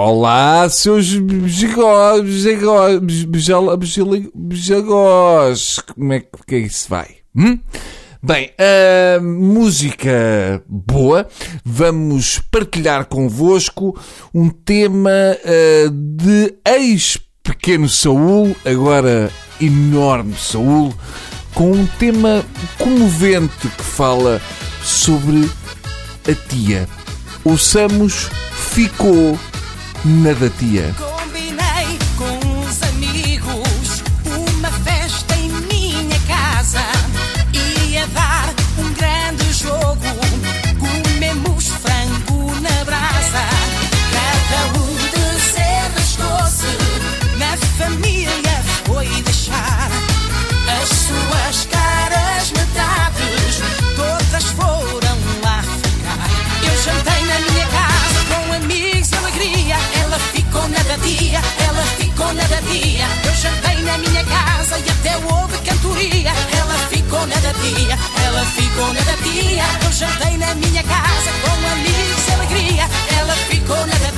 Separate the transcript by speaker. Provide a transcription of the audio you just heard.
Speaker 1: Olá, seus bejagós, bejagós. Como é que isso vai? Hum? Bem, uh, música boa. Vamos partilhar convosco um tema uh, de ex-pequeno Saúl, agora enorme Saúl, com um tema comovente que fala sobre a tia. Ouçamos Ficou na da tia.
Speaker 2: Dia, ela ficou na da dia. Eu jantei na minha casa e até houve cantoria. Ela ficou na da dia, ela ficou na da dia. Eu jantei na minha casa com amigos e alegria. Ela ficou na da dia,